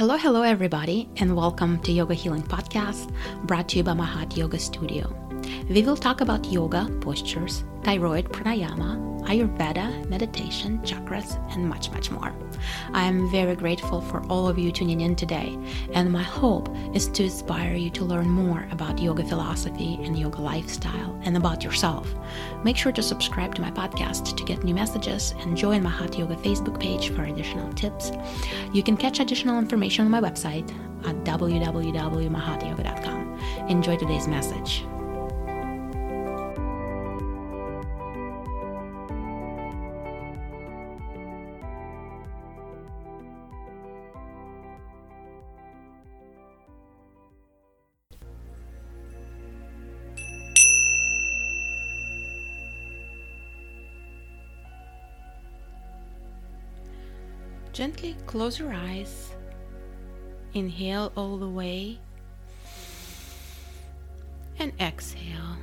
Hello, hello, everybody, and welcome to Yoga Healing Podcast brought to you by Mahat Yoga Studio. We will talk about yoga, postures, thyroid, pranayama, Ayurveda, meditation, chakras, and much, much more. I am very grateful for all of you tuning in today, and my hope is to inspire you to learn more about yoga philosophy and yoga lifestyle and about yourself. Make sure to subscribe to my podcast to get new messages and join Mahat Yoga Facebook page for additional tips. You can catch additional information on my website at www.mahatyoga.com. Enjoy today's message. Gently close your eyes. Inhale all the way. And exhale.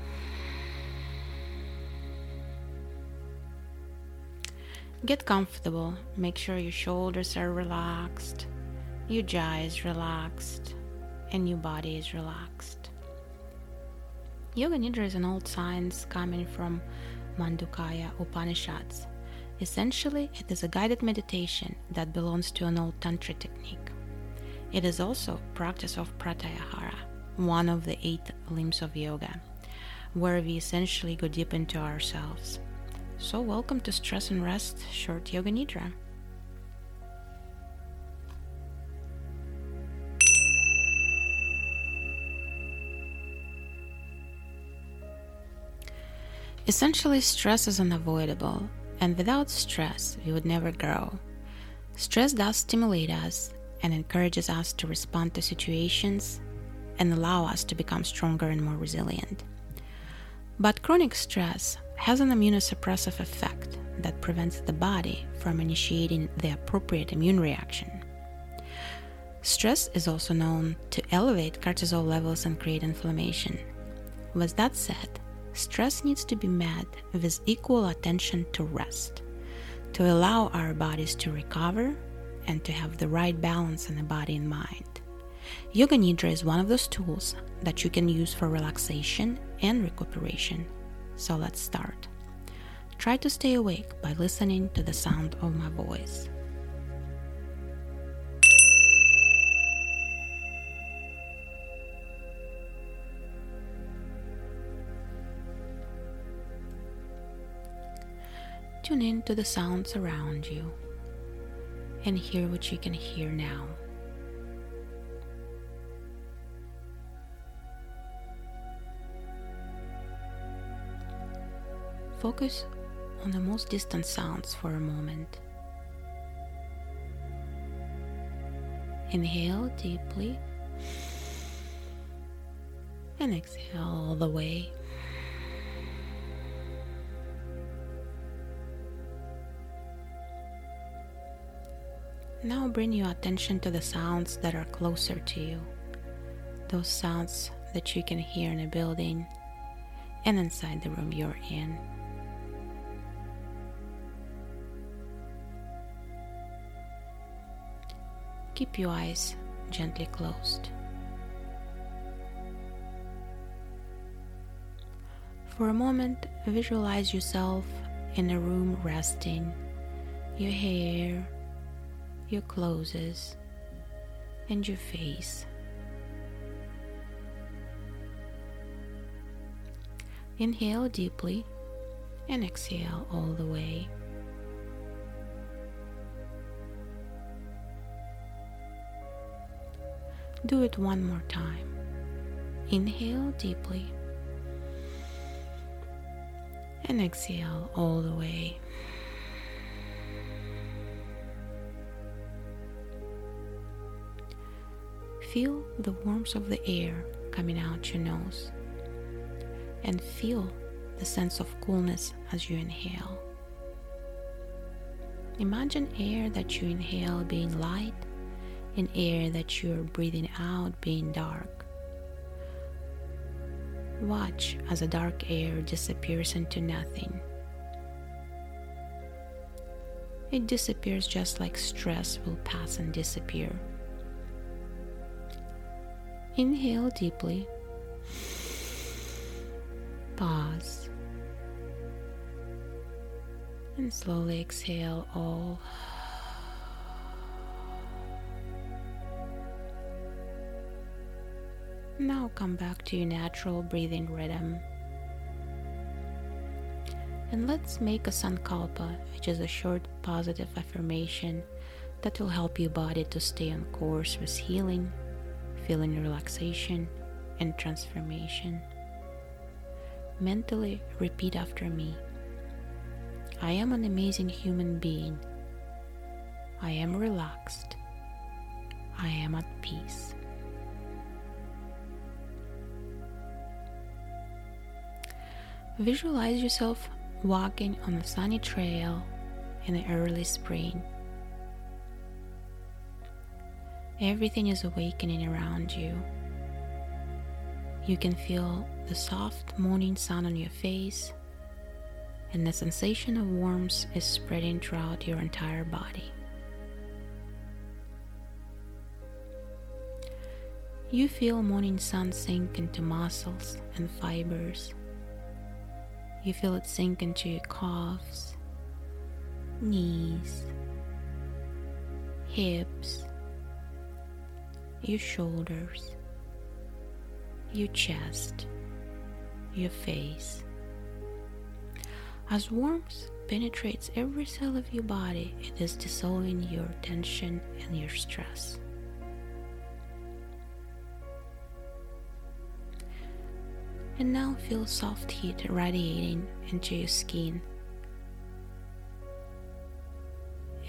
Get comfortable. Make sure your shoulders are relaxed, your jaw is relaxed, and your body is relaxed. Yoga Nidra is an old science coming from Mandukya Upanishads Essentially, it is a guided meditation that belongs to an old Tantra technique. It is also practice of Pratyahara, one of the eight limbs of yoga, where we essentially go deep into ourselves. So, welcome to Stress and Rest Short Yoga Nidra. Essentially, stress is unavoidable and without stress, we would never grow. Stress does stimulate us and encourages us to respond to situations and allow us to become stronger and more resilient. But chronic stress has an immunosuppressive effect that prevents the body from initiating the appropriate immune reaction. Stress is also known to elevate cortisol levels and create inflammation. With that said, stress needs to be met with equal attention to rest, to allow our bodies to recover and to have the right balance in the body and mind. Yoga Nidra is one of those tools that you can use for relaxation and recuperation. So let's start. Try to stay awake by listening to the sound of my voice. Tune in to the sounds around you and hear what you can hear now. Focus on the most distant sounds for a moment. Inhale deeply and exhale all the way. Now bring your attention to the sounds that are closer to you. Those sounds that you can hear in a building and inside the room you're in. Keep your eyes gently closed. For a moment, visualize yourself in a room resting, your hair your clothes, and your face. Inhale deeply and exhale all the way. Do it one more time. Inhale deeply and exhale all the way. Feel the warmth of the air coming out your nose and feel the sense of coolness as you inhale. Imagine air that you inhale being light and air that you're breathing out being dark. Watch as the dark air disappears into nothing. It disappears just like stress will pass and disappear Inhale deeply. Pause. And slowly exhale all. Now come back to your natural breathing rhythm. And let's make a Sankalpa, which is a short positive affirmation that will help your body to stay on course with healing, feeling relaxation, and transformation. Mentally repeat after me I am an amazing human being. I am relaxed. I am at peace. Visualize yourself walking on a sunny trail in the early spring. Everything is awakening around you. You can feel the soft morning sun on your face, and the sensation of warmth is spreading throughout your entire body. You feel morning sun sink into muscles and fibers you feel it sink into your calves, knees, hips, your shoulders, your chest, your face. As warmth penetrates every cell of your body, it is dissolving your tension and your stress. and now feel soft heat radiating into your skin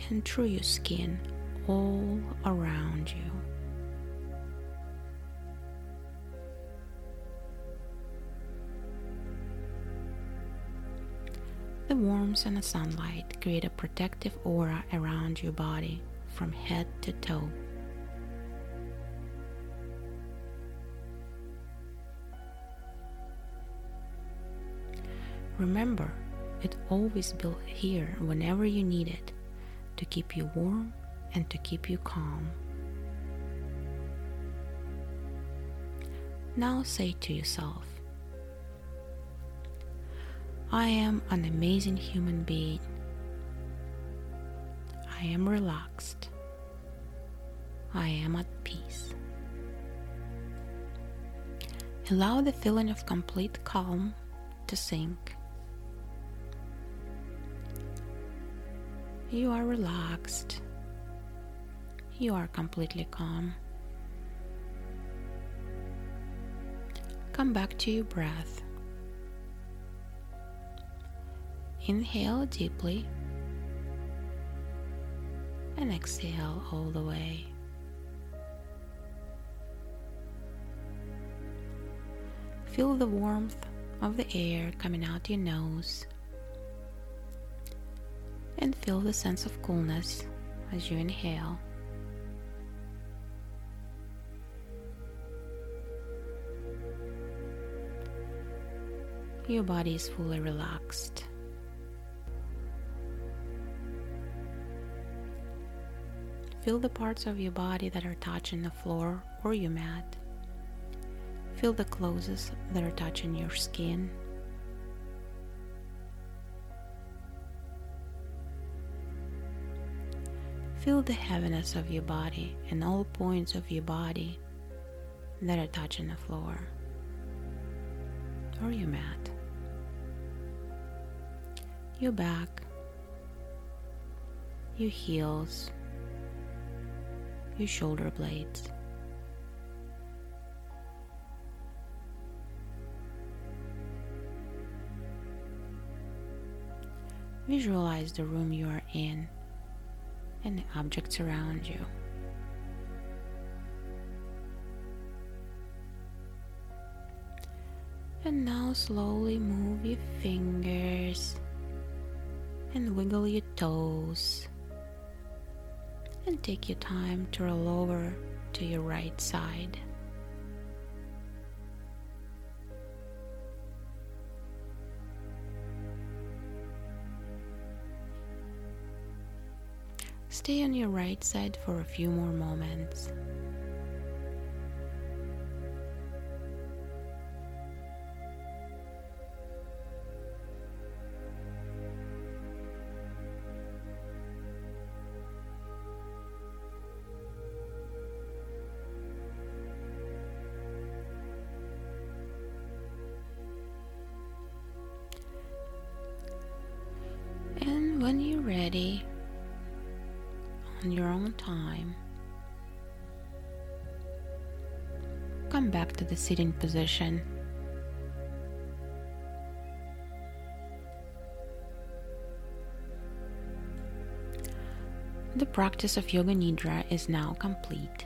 and through your skin all around you. The warmth and the sunlight create a protective aura around your body from head to toe. Remember, it always built here whenever you need it to keep you warm and to keep you calm. Now say to yourself, I am an amazing human being. I am relaxed. I am at peace. Allow the feeling of complete calm to sink You are relaxed. You are completely calm. Come back to your breath. Inhale deeply and exhale all the way. Feel the warmth of the air coming out your nose and feel the sense of coolness as you inhale. Your body is fully relaxed. Feel the parts of your body that are touching the floor or your mat. Feel the clothes that are touching your skin Feel the heaviness of your body and all points of your body that are touching the floor or your mat. Your back, your heels, your shoulder blades. Visualize the room you are in and the objects around you. And now slowly move your fingers and wiggle your toes. Take your time to roll over to your right side. Stay on your right side for a few more moments. When you're ready, on your own time, come back to the sitting position. The practice of Yoga Nidra is now complete.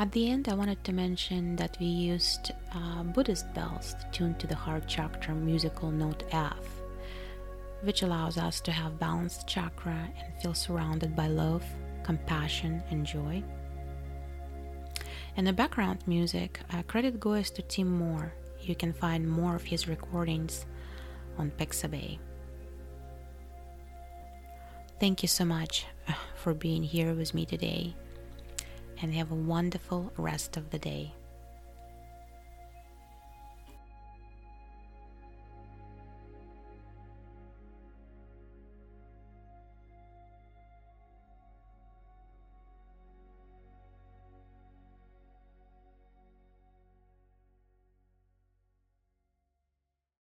At the end, I wanted to mention that we used uh, Buddhist bells tuned to the heart chakra musical note F, which allows us to have balanced chakra and feel surrounded by love, compassion, and joy. In the background music, uh, credit goes to Tim Moore. You can find more of his recordings on Pixabay. Thank you so much uh, for being here with me today and have a wonderful rest of the day.